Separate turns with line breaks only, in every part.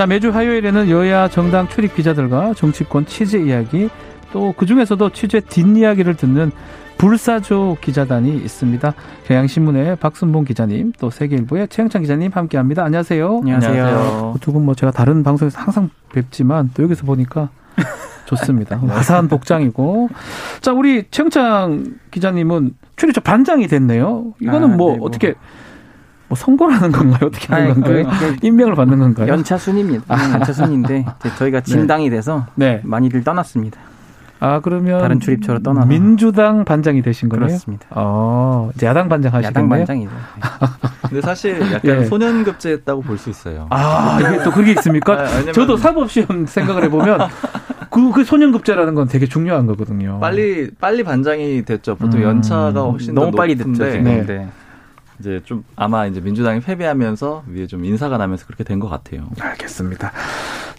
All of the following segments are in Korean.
자, 매주 화요일에는 여야 정당 출입 기자들과 정치권 취재 이야기, 또 그중에서도 취재 뒷이야기를 듣는 불사조 기자단이 있습니다. 경향신문의 박순봉 기자님, 또 세계일보의 최영찬 기자님 함께합니다. 안녕하세요.
안녕하세요.
두 분 뭐 제가 다른 방송에서 항상 뵙지만 또 여기서 보니까 좋습니다. 화사한 복장이고. 자, 우리 최영찬 기자님은 출입처 반장이 됐네요. 이거는
아,
뭐
네, 뭐.
어떻게 뭐 선거라는 건가요? 어떻게 하는
아니,
건가요?
그- 그
임명을 받는 건가요?
연차 순입니다. 연차 순인데 저희가 진당이 돼서
네.
많이들 떠났습니다.
아 그러면
다른 출입처로 떠나서.
민주당 반장이 되신 거예요?
그렇습니다.
어, 이제 야당 반장 하시겠네요.
야당 반장이죠.
근데 사실 약간
예.
소년급제했다고 볼 수 있어요.
아 이게 또 그게 있습니까?
아, 왜냐면-
저도 사법시험 생각을 해보면 그, 그 소년급제라는 건 되게 중요한 거거든요.
빨리 빨리 반장이 됐죠. 보통
음.
연차가 훨씬 더
너무 빨리 됐죠.
네.
네.
이제 좀 아마 이제 민주당이 패배하면서 위에 좀 인사가 나면서 그렇게 된 것 같아요.
알겠습니다.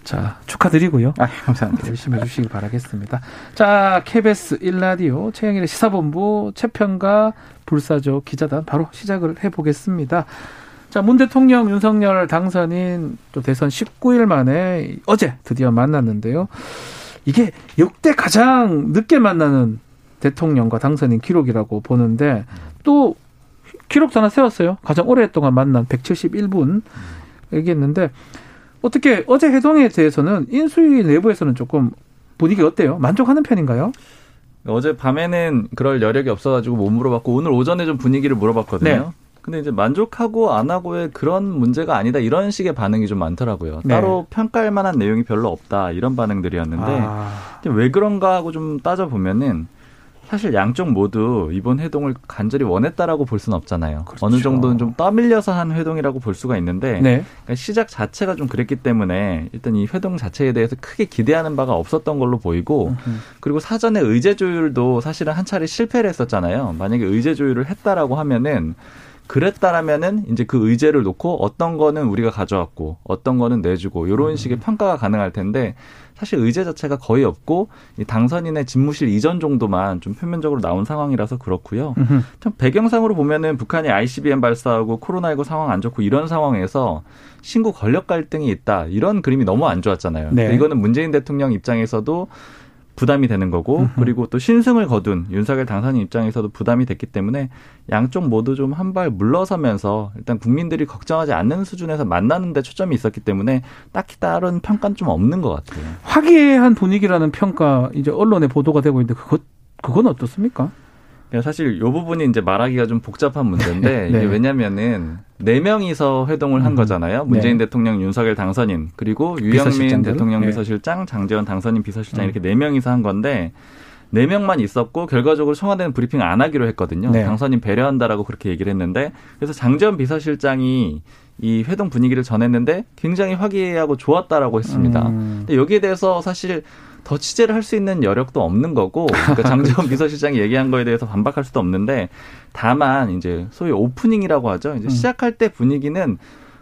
자 축하드리고요.
아, 감사합니다.
열심히 해주시길 바라겠습니다. 자, KBS 1라디오 최영일의 시사본부 최평가 불사조 기자단 바로 시작을 해보겠습니다. 자, 문 대통령 윤석열 당선인 또 대선 19일 만에 어제 드디어 만났는데요. 이게 역대 가장 늦게 만나는 대통령과 당선인 기록이라고 보는데 또 기록도 하나 세웠어요. 가장 오랫동안 만난 171분 얘기했는데 어떻게 어제 회동에 대해서는 인수위 내부에서는 조금 분위기 어때요? 만족하는 편인가요?
어제 밤에는 그럴 여력이 없어가지고 못 물어봤고 오늘 오전에 좀 분위기를 물어봤거든요.
네.
근데 이제 만족하고 안 하고의 그런 문제가 아니다 이런 식의 반응이 좀 많더라고요.
네.
따로 평가할 만한 내용이 별로 없다 이런 반응들이었는데
아,
왜 그런가 하고 좀 따져 보면은 사실 양쪽 모두 이번 회동을 간절히 원했다라고 볼 수는 없잖아요.
그렇죠.
어느 정도는 좀 떠밀려서 한 회동이라고 볼 수가 있는데
네.
그러니까 시작 자체가 좀 그랬기 때문에 일단 이 회동 자체에 대해서 크게 기대하는 바가 없었던 걸로 보이고 그리고 사전에 의제 조율도 사실은 한 차례 실패를 했었잖아요. 만약에 의제 조율을 했다라고 하면은 그랬다라면은 이제 그 의제를 놓고 어떤 거는 우리가 가져왔고 어떤 거는 내주고 이런 식의 평가가 가능할 텐데 사실 의제 자체가 거의 없고 이 당선인의 집무실 이전 정도만 좀 표면적으로 나온 상황이라서 그렇고요.
음흠.
참 배경상으로 보면은 북한이 ICBM 발사하고 코로나19 상황 안 좋고 이런 상황에서 신구 권력 갈등이 있다 이런 그림이 너무 안 좋았잖아요.
네.
이거는 문재인 대통령 입장에서도 부담이 되는 거고. 그리고 또 신승을 거둔 윤석열 당선인 입장에서도 부담이 됐기 때문에 양쪽 모두 좀 한 발 물러서면서 일단 국민들이 걱정하지 않는 수준에서 만나는 데 초점이 있었기 때문에 딱히 다른 평가는 좀 없는 것 같아요.
화기애애한 분위기라는 평가 이제 언론에 보도가 되고 있는데 그것 그건 어떻습니까?
그러니까 사실 이 부분이 이제 말하기가 좀 복잡한 문제인데
네.
이게 왜냐면은 네 명이서 회동을 한
음.
거잖아요. 문재인
네.
대통령, 윤석열 당선인 그리고 유영민
비서실장들.
대통령
네.
비서실장, 장재원 당선인 비서실장
음.
이렇게 네 명이서 한 건데 네 명만 있었고 결과적으로 청와대는 브리핑 안 하기로 했거든요.
네.
당선인 배려한다라고 그렇게 얘기를 했는데 그래서 장재원 비서실장이 이 회동 분위기를 전했는데 굉장히 화기애애하고 좋았다라고 했습니다.
음.
근데 여기에 대해서 사실 더 취재를 할 수 있는 여력도 없는 거고, 그러니까 장재원 비서실장이 얘기한 거에 대해서 반박할 수도 없는데, 다만 이제 소위 오프닝이라고 하죠. 이제
음.
시작할 때 분위기는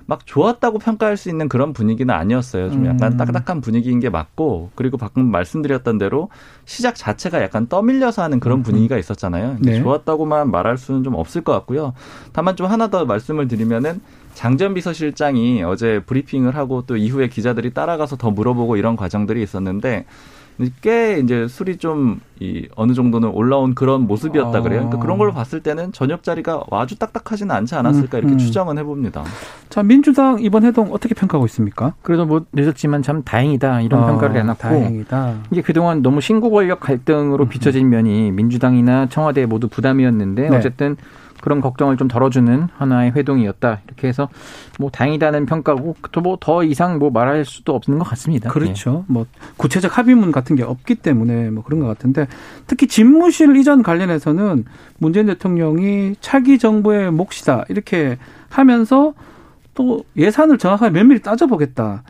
막 좋았다고 평가할 수 있는 그런 분위기는 아니었어요. 좀 약간
음.
딱딱한 분위기인 게 맞고, 그리고 방금 말씀드렸던 대로 시작 자체가 약간 떠밀려서 하는 그런 분위기가 있었잖아요.
네.
좋았다고만 말할 수는 좀 없을 것 같고요. 다만 좀 하나 더 말씀을 드리면은 장전 비서실장이 어제 브리핑을 하고 또 이후에 기자들이 따라가서 더 물어보고 이런 과정들이 있었는데 꽤 이제 술이 좀 이 어느 정도는 올라온 그런 모습이었다 그래요. 그러니까
아.
그런 걸 봤을 때는 저녁 자리가 아주 딱딱하지는 않지 않았을까 이렇게
음, 음.
추정은 해봅니다.
자 민주당 이번 회동 어떻게 평가하고 있습니까?
그래도 뭐 늦었지만 참 다행이다 이런
아,
평가를 해놨고
다행이다.
이게 그동안 너무 신구 권력 갈등으로 비춰진 면이 민주당이나 청와대 모두 부담이었는데
네.
어쨌든 그런 걱정을 좀 덜어주는 하나의 회동이었다 이렇게 해서 뭐 다행이다는 평가고 또 뭐 더 이상 뭐 말할 수도 없는 것 같습니다.
그렇죠. 뭐 구체적 합의문 같은 게 없기 때문에 뭐 그런 것 같은데 특히 집무실 이전 관련해서는 문재인 대통령이 차기 정부의 몫이다 이렇게 하면서 또 예산을 정확하게 면밀히 따져보겠다.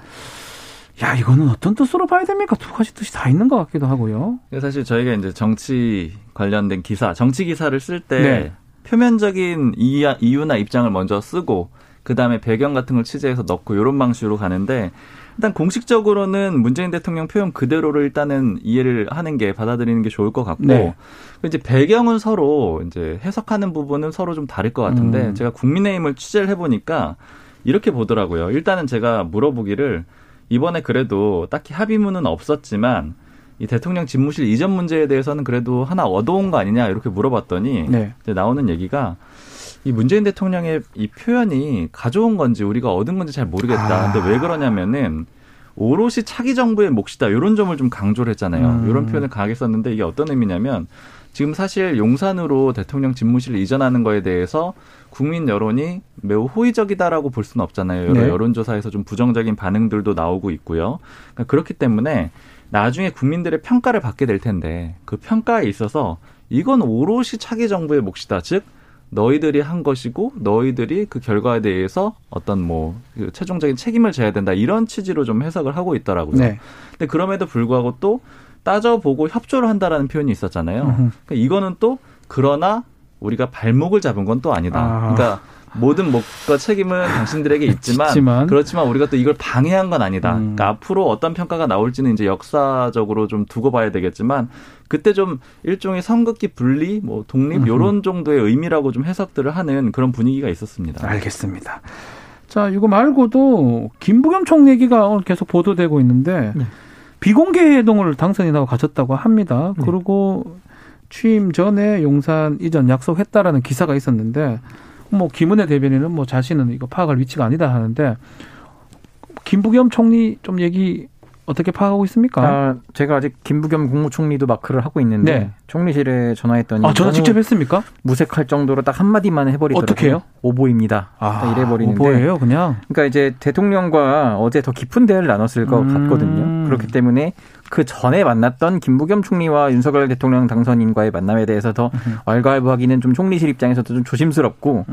야, 이거는 어떤 뜻으로 봐야 됩니까? 두 가지 뜻이 다 있는 것 같기도 하고요.
사실 저희가 이제 정치 관련된 기사, 정치 기사를 쓸때 네. 표면적인 이유나 입장을 먼저 쓰고 그 다음에 배경 같은 걸 취재해서 넣고 이런 방식으로 가는데 일단 공식적으로는 문재인 대통령 표현 그대로를 일단은 이해를 하는 게 받아들이는 게 좋을 것 같고 네. 이제 배경은 서로 이제 해석하는 부분은 서로 좀 다를 것 같은데 음. 제가 국민의힘을 취재를 해보니까 이렇게 보더라고요. 일단은 제가 물어보기를 이번에 그래도 딱히 합의문은 없었지만 이 대통령 집무실 이전 문제에 대해서는 그래도 하나 얻어온 거 아니냐 이렇게 물어봤더니 네. 이제 나오는 얘기가 이 문재인 대통령의 이 표현이 가져온 건지 우리가 얻은 건지 잘 모르겠다. 아. 근데 왜 그러냐면은 오롯이 차기 정부의 몫이다. 이런 점을 좀 강조를 했잖아요. 음. 이런 표현을 강하게 썼는데 이게 어떤 의미냐면 지금 사실 용산으로 대통령 집무실을 이전하는 거에 대해서 국민 여론이 매우 호의적이다라고 볼 수는 없잖아요. 여러 네. 여론조사에서 좀 부정적인 반응들도 나오고 있고요. 그러니까 그렇기 때문에 나중에 국민들의 평가를 받게 될 텐데 그 평가에 있어서 이건 오롯이 차기 정부의 몫이다. 즉 너희들이 한 것이고 너희들이 그 결과에 대해서 어떤 뭐그 최종적인 책임을 져야 된다 이런 취지로 좀 해석을 하고 있더라고요. 네. 근데 그럼에도 불구하고 또 따져보고 협조를 한다라는 표현이 있었잖아요. 그러니까 이거는 또 그러나 우리가 발목을 잡은 건 또 아니다. 아. 그러니까 모든 목과 책임은 당신들에게 있지만, 있지만, 그렇지만 우리가 또 이걸 방해한 건 아니다. 음. 그러니까 앞으로 어떤 평가가 나올지는 이제 역사적으로 좀 두고 봐야 되겠지만 그때 좀 일종의 선긋기 분리, 뭐 독립 요런 정도의 의미라고 좀 해석들을 하는 그런 분위기가 있었습니다.
알겠습니다. 자, 이거 말고도 김부겸 총 얘기가 오늘 계속 보도되고 있는데 네. 비공개 회동을 당선인하고 가졌다고 합니다. 네. 그리고 취임 전에 용산 이전 약속했다라는 기사가 있었는데 뭐 김은혜 대변인은 뭐 자신은 이거 파악할 위치가 아니다 하는데 김부겸 총리 좀 얘기 어떻게 파악하고 있습니까? 아,
제가 아직 김부겸 국무총리도 마크를 하고 있는데 네. 총리실에 전화했더니
아, 전화 직접 했습니까?
무색할 정도로 딱 한마디만 해버리더라고요.
어떻게 해요?
오보입니다. 아, 이래버리는데.
오보예요, 그냥.
그러니까 이제 대통령과 어제 더 깊은 대화를 나눴을 것 음. 같거든요. 그렇기 때문에 그 전에 만났던 김부겸 총리와 윤석열 대통령 당선인과의 만남에 대해서 더 왈가왈부하기는 좀 총리실 입장에서도 좀 조심스럽고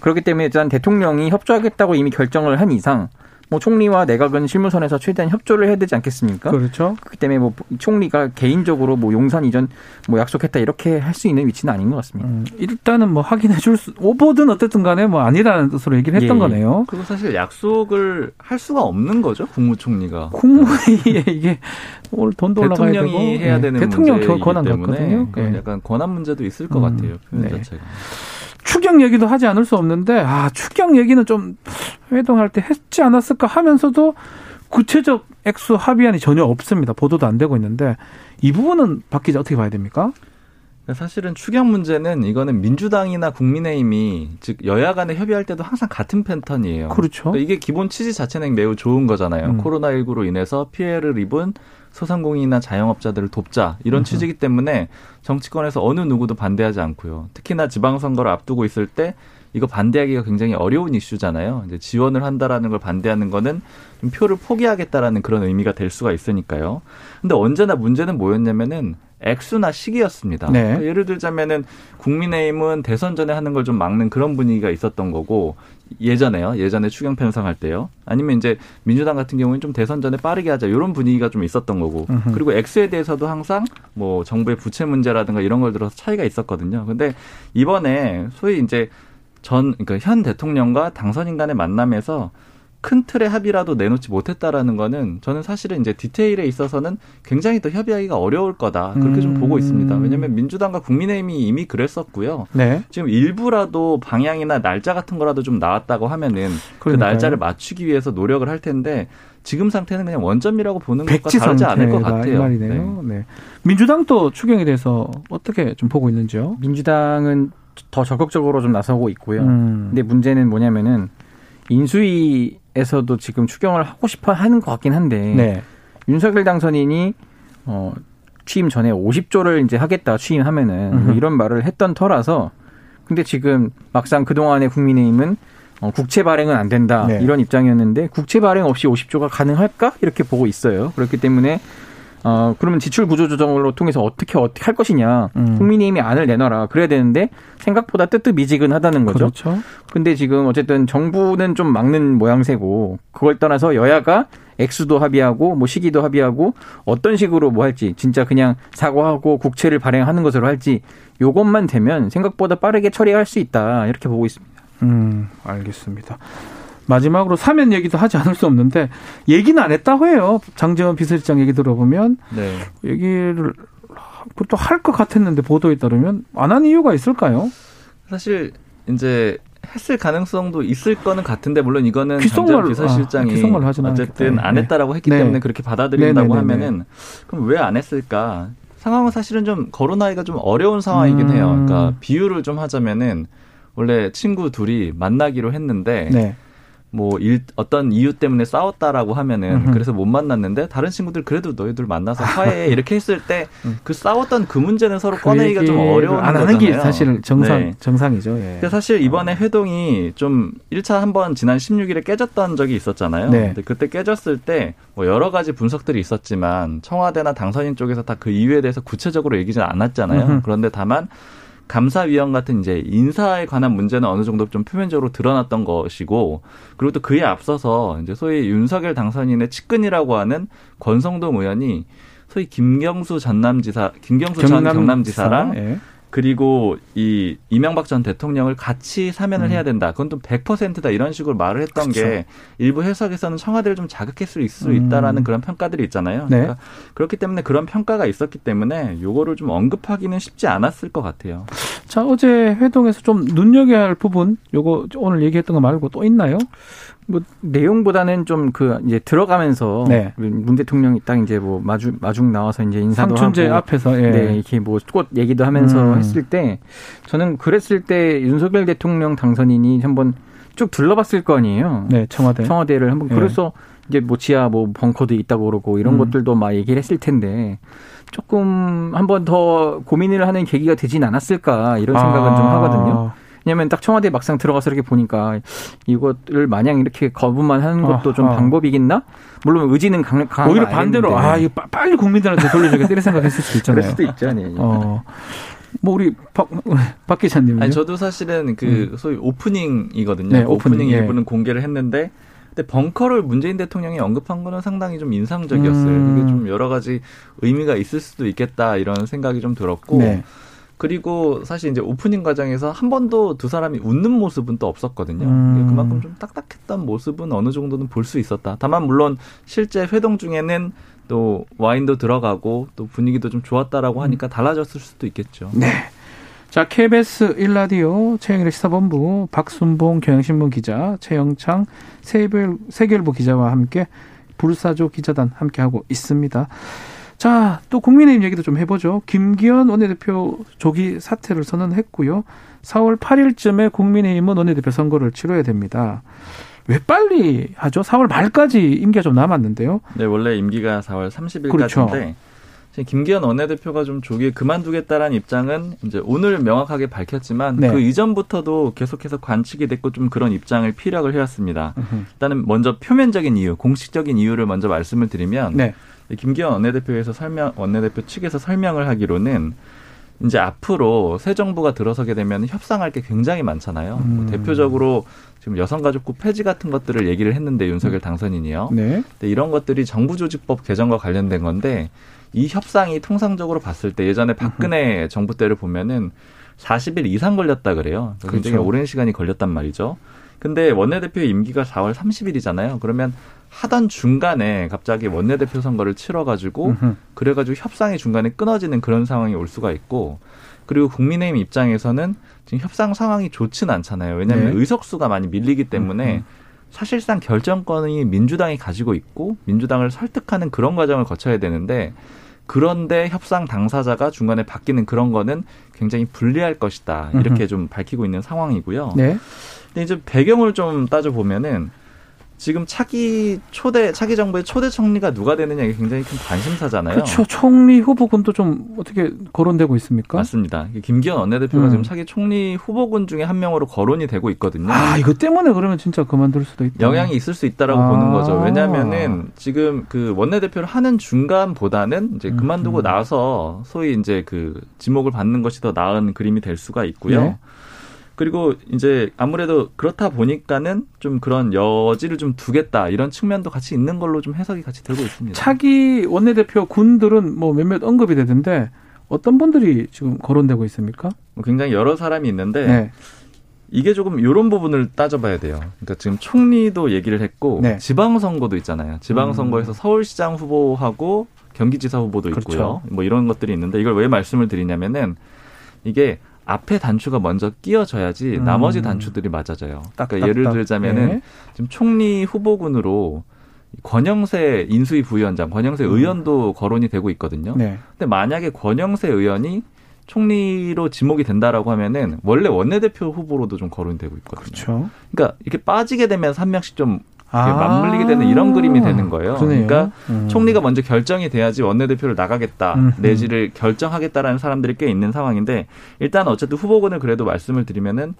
그렇기 때문에 일단 대통령이 협조하겠다고 이미 결정을 한 이상 뭐 총리와 내각은 실무선에서 최대한 협조를 해야 되지 않겠습니까?
그렇죠.
그렇기 때문에 뭐 총리가 개인적으로 뭐 용산 이전 뭐 약속했다 이렇게 할 수 있는 위치는 아닌 것 같습니다. 음,
일단은 뭐 확인해 줄 수, 오보든 어쨌든 간에 뭐 아니라는 뜻으로 얘기를 했던 예. 거네요.
그리고 사실 약속을 할 수가 없는 거죠, 국무총리가.
국무회의에 이게 오늘 돈도 올라가야 되고.
대통령이 해야 네. 되는 네. 대통령 권한 같거든요. 네. 약간 권한 문제도 있을 것 음, 같아요, 표현 네. 자체가.
추경 얘기도 하지 않을 수 없는데 아 추경 얘기는 좀 회동할 때 했지 않았을까 하면서도 구체적 액수 합의안이 전혀 없습니다. 보도도 안 되고 있는데 이 부분은 박 기자 어떻게 봐야 됩니까?
사실은 추경 문제는 이거는 민주당이나 국민의힘이 즉 여야 간에 협의할 때도 항상 같은 패턴이에요.
그렇죠.
그러니까 이게 기본 취지 자체는 매우 좋은 거잖아요. 음. 코로나19로 인해서 피해를 입은 소상공인이나 자영업자들을 돕자 이런 음. 취지이기 때문에 정치권에서 어느 누구도 반대하지 않고요. 특히나 지방선거를 앞두고 있을 때 이거 반대하기가 굉장히 어려운 이슈잖아요. 이제 지원을 한다라는 걸 반대하는 거는 좀 표를 포기하겠다라는 그런 의미가 될 수가 있으니까요. 근데 언제나 문제는 뭐였냐면은 액수나 시기였습니다. 네. 그러니까 예를 들자면은 국민의힘은 대선 전에 하는 걸 좀 막는 그런 분위기가 있었던 거고 예전에요. 예전에 추경 편성할 때요. 아니면 이제 민주당 같은 경우는 좀 대선 전에 빠르게 하자 이런 분위기가 좀 있었던 거고. 으흠. 그리고 액수에 대해서도 항상 뭐 정부의 부채 문제라든가 이런 걸 들어서 차이가 있었거든요. 근데 이번에 소위 이제 전 그러니까 현 대통령과 당선인 간의 만남에서 큰 틀의 합의라도 내놓지 못했다라는 거는 저는 사실은 이제 디테일에 있어서는 굉장히 더 협의하기가 어려울 거다 그렇게 좀 보고 있습니다. 음. 왜냐하면 민주당과 국민의힘이 이미 그랬었고요. 네. 지금 일부라도 방향이나 날짜 같은 거라도 좀 나왔다고 하면은 그 그러니까요. 그 날짜를 맞추기 위해서 노력을 할 텐데 지금 상태는 그냥 원점이라고 보는 것과 다르지 않을 것 같아요.
말이네요. 네. 네. 민주당도 추경에 대해서 어떻게 좀 보고 있는지요?
민주당은 더 적극적으로 좀 나서고 있고요. 음. 근데 문제는 뭐냐면은 인수위에서도 지금 추경을 하고 싶어 하는 것 같긴 한데 네. 윤석열 당선인이 어 취임 전에 50조를 이제 하겠다 취임하면은 뭐 이런 말을 했던 터라서 근데 지금 막상 그동안의 국민의힘은 어, 국채 발행은 안 된다 네. 이런 입장이었는데 국채 발행 없이 50조가 가능할까 이렇게 보고 있어요. 그렇기 때문에 어 그러면 지출 구조 조정을 통해서 어떻게 어떻게 할 것이냐. 음. 국민의힘이 안을 내놔라. 그래야 되는데 생각보다 뜨뜻미지근하다는 거죠.
그렇죠.
근데 지금 어쨌든 정부는 좀 막는 모양새고 그걸 떠나서 여야가 액수도 합의하고 뭐 시기도 합의하고 어떤 식으로 뭐 할지 진짜 그냥 사과하고 국채를 발행하는 것으로 할지 요것만 되면 생각보다 빠르게 처리할 수 있다 이렇게 보고 있습니다.
음 알겠습니다. 마지막으로 사면 얘기도 하지 않을 수 없는데 얘기는 안 했다고 해요. 장재원 비서실장 얘기 들어보면 네. 얘기를 또 할 것 같았는데 보도에 따르면 안 한 이유가 있을까요?
사실 이제 했을 가능성도 있을 거는 같은데 물론 이거는 장재원 비서실장이 아, 어쨌든 안 네. 했다라고 했기 네. 때문에 그렇게 받아들인다고 네, 네, 네, 하면은 그럼 왜 안 했을까? 상황은 사실은 좀 거론하기가 좀 어려운 상황이긴 음. 해요. 그러니까 비유를 좀 하자면은 원래 친구 둘이 만나기로 했는데 네. 뭐 일, 어떤 이유 때문에 싸웠다라고 하면은 음흠. 그래서 못 만났는데 다른 친구들 그래도 너희들 만나서 화해 이렇게 했을 때그 음. 싸웠던 그 문제는 서로 그 꺼내기가 좀 어려운 안 하는 게
사실 정상 네. 정상이죠. 예.
근데 사실 이번에 회동이 좀 1차 한번 지난 16일에 깨졌던 적이 있었잖아요. 네. 근데 그때 깨졌을 때 뭐 여러 가지 분석들이 있었지만 청와대나 당선인 쪽에서 다 그 이유에 대해서 구체적으로 얘기는 않았잖아요. 음흠. 그런데 다만 감사위원 같은 이제 인사에 관한 문제는 어느 정도 좀 표면적으로 드러났던 것이고 그리고 또 그에 앞서서 이제 소위 윤석열 당선인의 측근이라고 하는 권성동 의원이 소위 김경수 전남지사 김경수 경남, 전 경남지사랑 예. 그리고 이 이명박 전 대통령을 같이 사면을 음. 해야 된다. 그건 또 100%다 이런 식으로 말을 했던 그렇죠. 게 일부 해석에서는 청와대를 좀 자극했을 수 있을 수 음. 있다라는 그런 평가들이 있잖아요. 네. 그러니까 그렇기 때문에 그런 평가가 있었기 때문에 요거를 좀 언급하기는 쉽지 않았을 것 같아요.
자, 어제 회동에서 좀 눈여겨야 할 부분 요거 오늘 얘기했던 거 말고 또 있나요?
뭐 내용보다는 좀 그 이제 들어가면서 네. 문 대통령이 딱 이제 뭐 마주 마중 나와서 이제 인사도 하고
앞에서
예. 네 이렇게 뭐 꽃 얘기도 하면서 음. 했을 때 저는 그랬을 때 윤석열 대통령 당선인이 한번 쭉 둘러봤을 거 아니에요.
네 청와대
청와대를 한번 예. 그래서 이제 뭐 지하 뭐 벙커도 있다고 그러고 이런 음. 것들도 막 얘기를 했을 텐데 조금 한번 더 고민을 하는 계기가 되진 않았을까 이런 생각은 아. 좀 하거든요. 왜냐하면 딱 청와대 막상 들어가서 이렇게 보니까 이것을 마냥 이렇게 거부만 하는 것도 아, 좀 아. 방법이겠나? 물론 의지는 강, 강한
오히려 반대로 아 이거 빨리 국민들한테 돌려주겠다 이런 생각했을 수도 있잖아요.
그럴 수도 있죠, 네. 어.
뭐 우리 박, 박 기자님.
아니 저도 사실은 그 음. 소위 오프닝이거든요. 네, 그 오프닝, 오프닝 일부는 예. 공개를 했는데 근데 벙커를 문재인 대통령이 언급한 거는 상당히 좀 인상적이었어요. 음. 이게 좀 여러 가지 의미가 있을 수도 있겠다 이런 생각이 좀 들었고. 네. 그리고 사실 이제 오프닝 과정에서 한 번도 두 사람이 웃는 모습은 또 없었거든요. 음. 그만큼 좀 딱딱했던 모습은 어느 정도는 볼 수 있었다. 다만 물론 실제 회동 중에는 또 와인도 들어가고 또 분위기도 좀 좋았다라고 하니까 달라졌을 수도 있겠죠.
네. 자, KBS 1라디오 최영일의 시사본부 박순봉 경향신문 기자 최영창 세계일보 기자와 함께 불사조 기자단 함께하고 있습니다. 자, 또 국민의힘 얘기도 좀 해보죠. 김기현 원내대표 조기 사퇴를 선언했고요. 4월 8일쯤에 국민의힘은 원내대표 선거를 치러야 됩니다. 왜 빨리 하죠? 4월 말까지 임기가 좀 남았는데요.
네, 원래 임기가 4월 30일까지인데 그렇죠. 김기현 원내대표가 좀 조기에 그만두겠다라는 입장은 이제 오늘 명확하게 밝혔지만 네. 그 이전부터도 계속해서 관측이 됐고 좀 그런 입장을 피력을 해왔습니다. 일단은 먼저 표면적인 이유, 공식적인 이유를 먼저 말씀을 드리면 네. 김기현 원내대표에서 설명 원내대표 측에서 설명을 하기로는 이제 앞으로 새 정부가 들어서게 되면 협상할 게 굉장히 많잖아요. 뭐 음. 대표적으로 지금 여성가족부 폐지 같은 것들을 얘기를 했는데 윤석열 음. 당선인이요. 네. 근데 이런 것들이 정부조직법 개정과 관련된 건데 이 협상이 통상적으로 봤을 때 예전에 박근혜 정부 때를 보면은 40일 이상 걸렸다 그래요. 굉장히 그렇죠. 오랜 시간이 걸렸단 말이죠. 근데 원내대표의 임기가 4월 30일이잖아요. 그러면 하던 중간에 갑자기 원내대표 선거를 치러가지고 그래가지고 협상이 중간에 끊어지는 그런 상황이 올 수가 있고 그리고 국민의힘 입장에서는 지금 협상 상황이 좋지는 않잖아요. 왜냐하면 네. 의석수가 많이 밀리기 때문에 사실상 결정권이 민주당이 가지고 있고 민주당을 설득하는 그런 과정을 거쳐야 되는데 그런데 협상 당사자가 중간에 바뀌는 그런 거는 굉장히 불리할 것이다. 이렇게 좀 밝히고 있는 상황이고요. 네. 근데 이제 배경을 좀 따져 보면은 지금 차기 초대 차기 정부의 초대 총리가 누가 되느냐 이게 굉장히 큰 관심사잖아요.
그렇죠. 총리 후보군도 좀 어떻게 거론되고 있습니까?
맞습니다. 김기현 원내대표가 음. 지금 차기 총리 후보군 중에 한 명으로 거론이 되고 있거든요.
아 이거 때문에 그러면 진짜 그만둘 수도 있다.
영향이 있을 수 있다라고 아. 보는 거죠. 왜냐하면은 지금 그 원내대표를 하는 중간보다는 이제 그만두고 음. 나서 소위 이제 그 지목을 받는 것이 더 나은 그림이 될 수가 있고요. 네. 그리고 이제 아무래도 그렇다 보니까는 좀 그런 여지를 좀 두겠다 이런 측면도 같이 있는 걸로 좀 해석이 같이 되고 있습니다.
차기 원내대표 군들은 뭐 몇몇 언급이 되던데 어떤 분들이 지금 거론되고 있습니까?
뭐 굉장히 여러 사람이 있는데 네. 이게 조금 이런 부분을 따져봐야 돼요. 그러니까 지금 총리도 얘기를 했고 네. 지방선거도 있잖아요. 지방선거에서 음. 서울시장 후보하고 경기지사 후보도 있고요. 그렇죠. 뭐 이런 것들이 있는데 이걸 왜 말씀을 드리냐면은 이게 앞에 단추가 먼저 끼어져야지 음. 나머지 단추들이 맞아져요. 딱, 그러니까 딱, 예를 들자면은 네. 지금 총리 후보군으로 권영세 인수위 부위원장, 권영세 음. 의원도 거론이 되고 있거든요. 네. 근데 만약에 권영세 의원이 총리로 지목이 된다라고 하면은 원래 원내대표 후보로도 좀 거론이 되고 있거든요. 그렇죠. 그러니까 이렇게 빠지게 되면 한 명씩 좀 아~ 맞물리게 되는 이런 그림이 되는 거예요. 그러네요. 그러니까 음. 총리가 먼저 결정이 돼야지 원내대표를 나가겠다 음. 내지를 결정하겠다라는 사람들이 꽤 있는 상황인데 일단 어쨌든 후보군을 그래도 말씀을 드리면은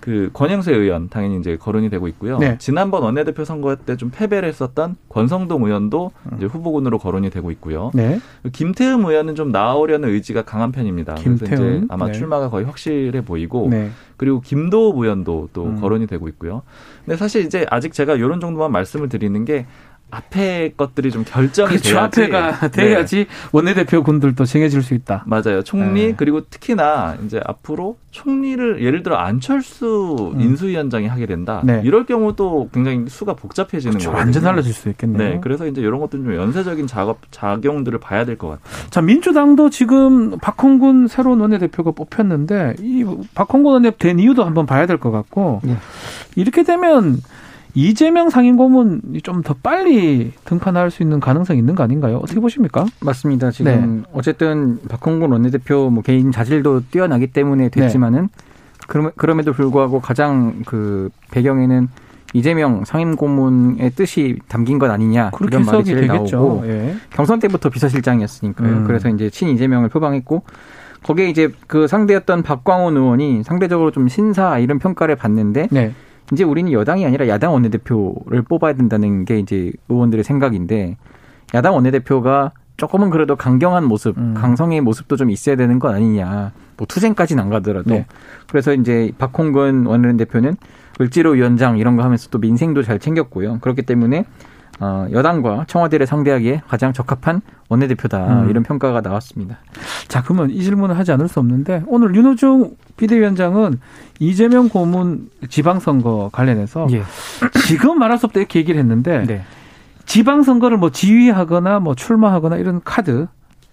그 권영세 의원 당연히 이제 거론이 되고 있고요. 네. 지난번 원내대표 선거 때 좀 패배를 했었던 권성동 의원도 이제 후보군으로 거론이 되고 있고요. 네. 김태흠 의원은 좀 나오려는 의지가 강한 편입니다. 김태흠? 그래서 이제 아마 네. 출마가 거의 확실해 보이고 네. 그리고 김도우 의원도 또 음. 거론이 되고 있고요. 근데 사실 이제 아직 제가 이런 정도만 말씀을 드리는 게 앞에 것들이 좀 결정이 그렇죠. 돼야지.
앞에가 돼야지 네. 원내대표 군들도 정해질 수 있다.
맞아요. 총리 네. 그리고 특히나 이제 앞으로 총리를 예를 들어 안철수 음. 인수위원장이 하게 된다. 네. 이럴 경우도 굉장히 수가 복잡해지는
그렇죠. 거예요. 완전 달라질 수 있겠네요. 네.
그래서 이제 이런 것들은 좀 연쇄적인 작업 작용들을 봐야 될 것 같아요.
자 민주당도 지금 박홍근 새로운 원내대표가 뽑혔는데 이 박홍근 원내대표 된 이유도 한번 봐야 될 것 같고 네. 이렇게 되면. 이재명 상임고문이 좀더 빨리 등판할 수 있는 가능성이 있는 거 아닌가요? 어떻게 보십니까?
맞습니다. 지금 네. 어쨌든 박홍근 원내대표 뭐 개인 자질도 뛰어나기 때문에 됐지만은 네. 그럼, 그럼에도 불구하고 가장 그 배경에는 이재명 상임고문의 뜻이 담긴 것 아니냐 이런 말이 제일 되겠죠. 나오고 예. 경선 때부터 비서실장이었으니까요. 음. 그래서 이제 친 이재명을 표방했고 거기에 이제 그 상대였던 박광원 의원이 상대적으로 좀 신사 이런 평가를 받는데 네. 이제 우리는 여당이 아니라 야당 원내대표를 뽑아야 된다는 게 이제 의원들의 생각인데 야당 원내대표가 조금은 그래도 강경한 모습, 음. 강성의 모습도 좀 있어야 되는 거 아니냐. 뭐 투쟁까지는 안 가더라도. 네. 그래서 이제 박홍근 원내대표는 을지로 위원장 이런 거 하면서 또 민생도 잘 챙겼고요. 그렇기 때문에 어, 여당과 청와대를 상대하기에 가장 적합한 원내대표다 음. 이런 평가가 나왔습니다.
자 그러면 이 질문을 하지 않을 수 없는데 오늘 윤호중 비대위원장은 이재명 고문 지방선거 관련해서 예. 지금 말할 수 없다 이렇게 얘기를 했는데 네. 지방선거를 뭐 지휘하거나 뭐 출마하거나 이런 카드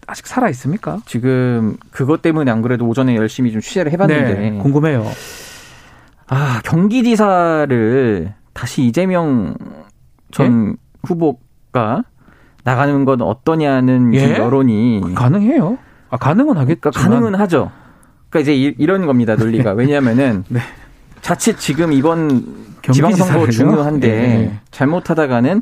아직 살아 있습니까?
지금 그것 때문에 안 그래도 오전에 열심히 좀 취재를 해봤는데 네,
궁금해요.
아 경기지사를 다시 이재명 전 예? 후보가 나가는 건 어떠냐는 예? 여론이
가능해요. 아 가능은 하겠다.
그러니까 가능은 하죠. 그러니까 이제 이, 런 겁니다 논리가 네. 왜냐하면은 네. 자칫 지금 이번 지방선거 중요한데 네. 잘못하다가는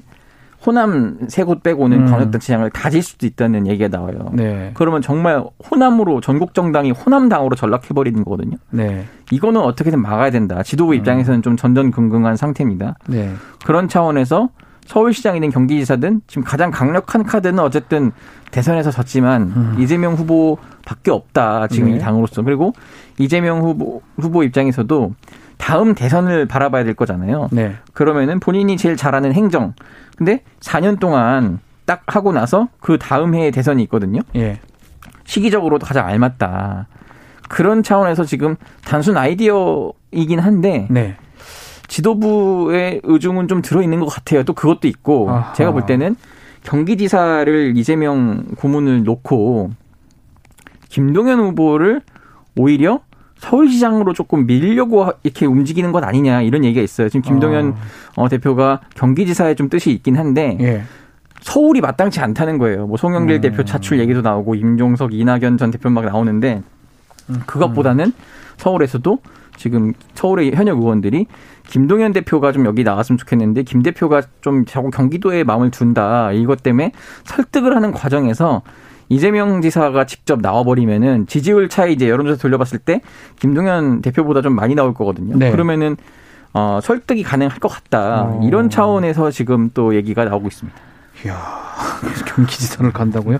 호남 세 곳 빼고는 음. 광역단체장을 가질 수도 있다는 얘기가 나와요. 네. 그러면 정말 호남으로 전국 정당이 호남당으로 전락해 버리는 거거든요. 네. 이거는 어떻게든 막아야 된다. 지도부 음. 입장에서는 좀 전전긍긍한 상태입니다. 네. 그런 차원에서 서울시장이든 경기지사든 지금 가장 강력한 카드는 어쨌든 대선에서 졌지만 음. 이재명 후보밖에 없다 지금 네. 이 당으로서 그리고 이재명 후보 후보 입장에서도 다음 대선을 바라봐야 될 거잖아요. 네. 그러면은 본인이 제일 잘하는 행정 근데 4년 동안 딱 하고 나서 그 다음 해에 대선이 있거든요. 예. 시기적으로도 가장 알맞다. 그런 차원에서 지금 단순 아이디어이긴 한데 네. 지도부의 의중은 좀 들어있는 것 같아요. 또 그것도 있고 아하. 제가 볼 때는 경기지사를 이재명 고문을 놓고 김동연 후보를 오히려 서울시장으로 조금 밀려고 이렇게 움직이는 것 아니냐 이런 얘기가 있어요. 지금 김동연 어. 어, 대표가 경기지사에 좀 뜻이 있긴 한데 예. 서울이 마땅치 않다는 거예요. 뭐 송영길 음. 대표 차출 얘기도 나오고 임종석, 이낙연 전 대표 막 나오는데 음. 그것보다는 서울에서도 지금 서울의 현역 의원들이 김동연 대표가 좀 여기 나왔으면 좋겠는데 김 대표가 좀 자꾸 경기도에 마음을 둔다. 이것 때문에 설득을 하는 과정에서 이재명 지사가 직접 나와버리면은 지지율 차이 이제 여론조사 돌려봤을 때 김동연 대표보다 좀 많이 나올 거거든요. 네. 그러면은 어, 설득이 가능할 것 같다. 어. 이런 차원에서 지금 또 얘기가 나오고 있습니다.
이야, 경기지사를 간다고요?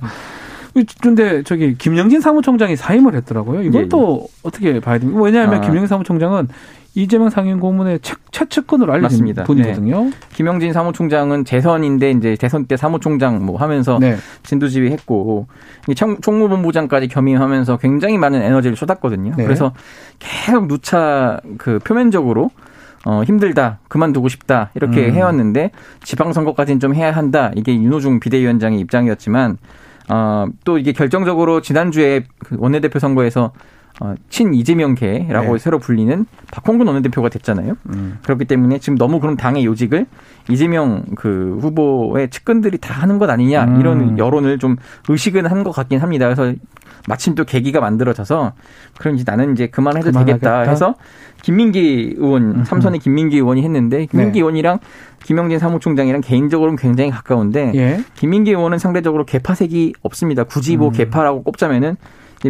그런데 저기 김영진 사무총장이 사임을 했더라고요. 이건 예, 또 예. 어떻게 봐야 됩니까? 왜냐하면 아. 김영진 사무총장은 이재명 상임고문의 최측근으로 알려진 맞습니다. 분이거든요. 네.
김영진 사무총장은 재선인데 이제 대선 때 사무총장 뭐 하면서 네. 진두지휘했고 총무본부장까지 겸임하면서 굉장히 많은 에너지를 쏟았거든요. 네. 그래서 계속 누차 그 표면적으로 어, 힘들다, 그만두고 싶다, 이렇게 음. 해왔는데, 지방선거까지는 좀 해야 한다. 이게 윤호중 비대위원장의 입장이었지만, 어, 또 이게 결정적으로 지난주에 그 원내대표 선거에서 어, 친 이재명계라고 네. 새로 불리는 박홍근 원내대표가 됐잖아요. 음. 그렇기 때문에 지금 너무 그럼 당의 요직을 이재명 그 후보의 측근들이 다 하는 것 아니냐 음. 이런 여론을 좀 의식은 한 것 같긴 합니다. 그래서 마침 또 계기가 만들어져서 그럼 이제 나는 이제 그만해도 그만하겠다. 되겠다 해서 김민기 의원 삼선의 김민기 의원이 했는데 김민기 네. 의원이랑 김영진 사무총장이랑 개인적으로는 굉장히 가까운데 예. 김민기 의원은 상대적으로 개파색이 없습니다. 굳이 뭐 음. 개파라고 꼽자면은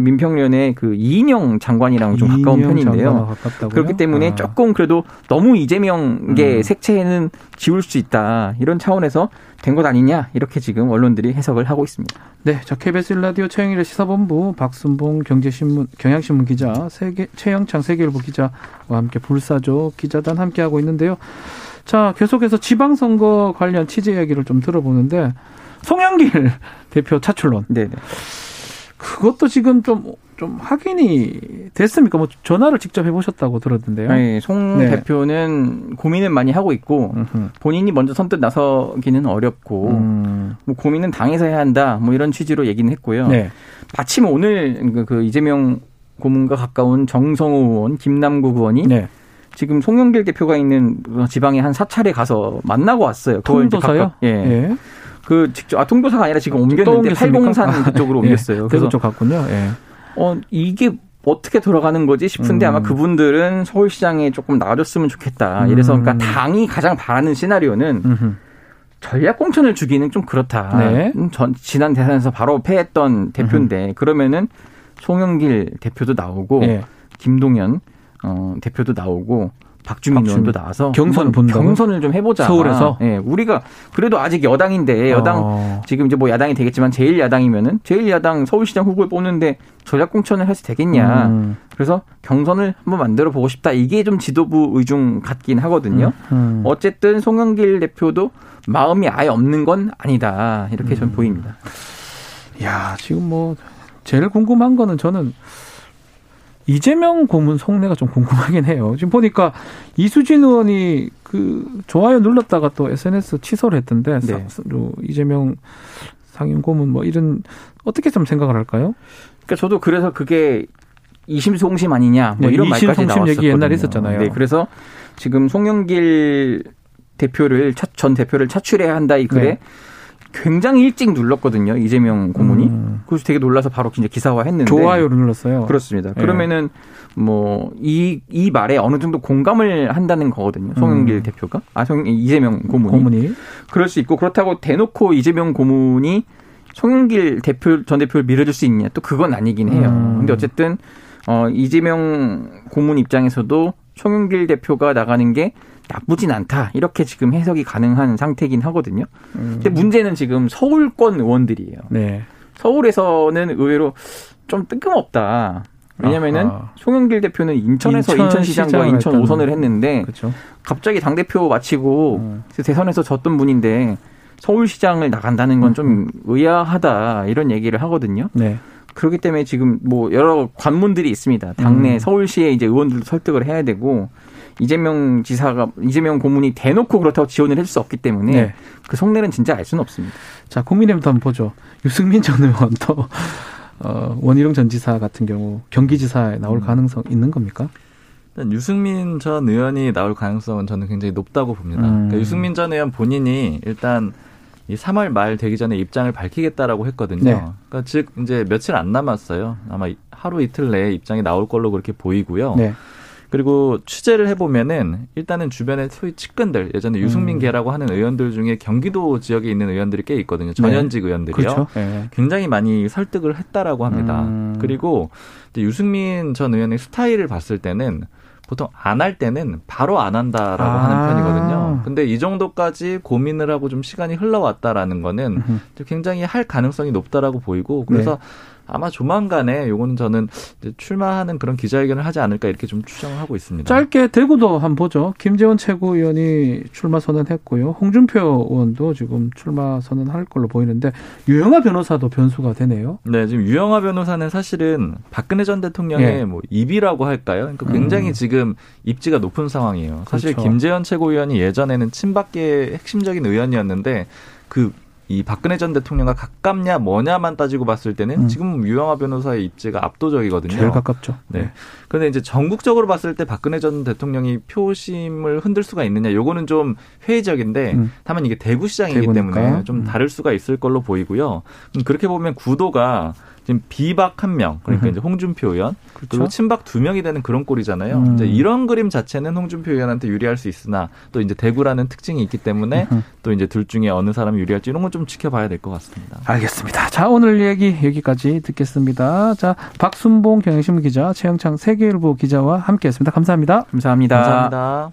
민평련의 그 이인영 장관이랑 좀 가까운 편인데요. 그렇기 때문에 아. 조금 그래도 너무 이재명의 음. 색채는 지울 수 있다. 이런 차원에서 된 것 아니냐. 이렇게 지금 언론들이 해석을 하고 있습니다.
네. 자, KBS 라디오 최영일의 시사본부 박순봉 경제신문, 경향신문 기자, 세계, 최영창 세계일보 기자와 함께 불사조 기자단 함께 하고 있는데요. 자, 계속해서 지방선거 관련 취재 이야기를 좀 들어보는데 송영길 대표 차출론. 네 그것도 지금 좀, 좀 확인이 됐습니까? 뭐 전화를 직접 해보셨다고 들었는데요.
네, 송 네. 대표는 고민을 많이 하고 있고 음흠. 본인이 먼저 선뜻 나서기는 어렵고 음. 뭐 고민은 당에서 해야 한다. 뭐 이런 취지로 얘기는 했고요. 네. 마침 오늘 그, 그 이재명 고문과 가까운 정성호 의원, 김남국 의원이 네. 지금 송영길 대표가 있는 지방에 한 사차례 가서 만나고 왔어요.
통도사요?
예. 예. 그 직접 아 통도사가 아니라 지금 옮겼는데 팔공산 아, 그쪽으로 예. 옮겼어요.
그래서 쪽 갔군요. 예.
어 이게 어떻게 돌아가는 거지 싶은데 음. 아마 그분들은 서울시장에 조금 나와줬으면 좋겠다. 이래서 그러니까 음. 당이 가장 바라는 시나리오는 음흠. 전략 공천을 주기는 좀 그렇다. 네. 음, 전 지난 대선에서 바로 패했던 대표인데 음흠. 그러면은 송영길 대표도 나오고 네. 김동연 어, 대표도 나오고 박주민 의원도 나와서
경선 본다
경선을 좀 해보자.
서울에서.
예, 우리가 그래도 아직 여당인데 여당 어. 지금 이제 뭐 야당이 되겠지만 제일 야당이면은 제일 야당 서울시장 후보를 뽑는데 전략 공천을 해서 되겠냐. 음. 그래서 경선을 한번 만들어 보고 싶다. 이게 좀 지도부 의중 같긴 하거든요. 음. 음. 어쨌든 송영길 대표도 마음이 아예 없는 건 아니다. 이렇게 좀 음. 보입니다.
야 지금 뭐 제일 궁금한 거는 저는 이재명 고문 속내가 좀 궁금하긴 해요. 지금 보니까 이수진 의원이 그 좋아요 눌렀다가 또 SNS 취소를 했던데 네. 이재명 상임 고문 뭐 이런 어떻게 좀 생각을 할까요?
그러니까 저도 그래서 그게 이심송심 아니냐 뭐 네, 이런 말까지 나왔었거든요. 얘기
옛날에 있었잖아요.
네, 그래서 지금 송영길 대표를 전 대표를 차출해야 한다 이 글에 네. 굉장히 일찍 눌렀거든요. 이재명 고문이. 음. 그래서 되게 놀라서 바로 이제 기사화했는데.
좋아요를 눌렀어요.
그렇습니다. 네. 그러면은 뭐이이 말에 어느 정도 공감을 한다는 거거든요. 송영길 음. 대표가 아, 송 이재명 고문이. 고문이. 그럴 수 있고 그렇다고 대놓고 이재명 고문이 송영길 대표 전 대표를 밀어줄 수 있냐? 또 그건 아니긴 해요. 음. 근데 어쨌든 어 이재명 고문 입장에서도 송영길 대표가 나가는 게 나쁘진 않다. 이렇게 지금 해석이 가능한 상태긴 하거든요. 음. 근데 문제는 지금 서울권 의원들이에요. 네. 서울에서는 의외로 좀 뜬금없다. 왜냐면은 아하. 송영길 대표는 인천에서 인천 시장과 인천 오선을 했는데 그렇죠. 갑자기 당 대표 마치고 음. 대선에서 졌던 분인데 서울시장을 나간다는 건좀 음. 의아하다 이런 얘기를 하거든요. 네. 그렇기 때문에 지금 뭐 여러 관문들이 있습니다. 당내 음. 서울시에 이제 의원들도 설득을 해야 되고 이재명 지사가 이재명 고문이 대놓고 그렇다고 지원을 해줄 수 없기 때문에 네. 그 속내는 진짜 알 수는 없습니다.
자, 국민의힘도 한번 보죠. 유승민 전 의원도 어, 원희룡 전 지사 같은 경우 경기지사에 나올 음. 가능성 있는 겁니까?
일단 유승민 전 의원이 나올 가능성은 저는 굉장히 높다고 봅니다. 음. 그러니까 유승민 전 의원 본인이 일단 이 3월 말 되기 전에 입장을 밝히겠다라고 했거든요. 네. 그러니까 즉 이제 며칠 안 남았어요. 아마 하루 이틀 내에 입장이 나올 걸로 그렇게 보이고요. 네. 그리고 취재를 해보면은 일단은 주변에 소위 측근들 예전에 유승민 계라고 하는 의원들 중에 경기도 지역에 있는 의원들이 꽤 있거든요. 전현직 네. 의원들이요. 그렇죠. 네. 굉장히 많이 설득을 했다라고 합니다. 음. 그리고 유승민 전 의원의 스타일을 봤을 때는 보통 안 할 때는 바로 안 한다라고 아. 하는 편이거든요. 근데 이 정도까지 고민을 하고 좀 시간이 흘러왔다라는 거는 굉장히 할 가능성이 높다라고 보이고 그래서 네. 아마 조만간에 요거는 저는 출마하는 그런 기자회견을 하지 않을까 이렇게 좀 추정을 하고 있습니다.
짧게 대구도 한번 보죠. 김재원 최고위원이 출마 선언했고요. 홍준표 의원도 지금 출마 선언할 걸로 보이는데 유영아 변호사도 변수가 되네요.
네, 지금 유영아 변호사는 사실은 박근혜 전 대통령의 네. 뭐 입이라고 할까요? 그러니까 굉장히 음. 지금 입지가 높은 상황이에요. 사실 그렇죠. 김재원 최고위원이 예전에는 친박계의 핵심적인 의원이었는데 그 이 박근혜 전 대통령과 가깝냐 뭐냐만 따지고 봤을 때는 음. 지금 유영아 변호사의 입지가 압도적이거든요.
제일 가깝죠.
네. 네. 그런데 이제 전국적으로 봤을 때 박근혜 전 대통령이 표심을 흔들 수가 있느냐, 요거는 좀 회의적인데, 음. 다만 이게 대구 시장이기 대구니까. 때문에 좀 음. 다를 수가 있을 걸로 보이고요. 음, 그렇게 보면 구도가 지금 비박 한 명, 그러니까 이제 홍준표 의원, 그렇죠? 그리고 친박 두 명이 되는 그런 꼴이잖아요. 음. 이제 이런 그림 자체는 홍준표 의원한테 유리할 수 있으나 또 이제 대구라는 특징이 있기 때문에 또 이제 둘 중에 어느 사람이 유리할지 이런 건 좀 지켜봐야 될 것 같습니다.
알겠습니다. 자, 오늘 얘기 여기까지 듣겠습니다. 자, 박순봉 경향신문 기자, 최영창 세계일보 기자와 함께했습니다. 감사합니다.
감사합니다.
감사합니다.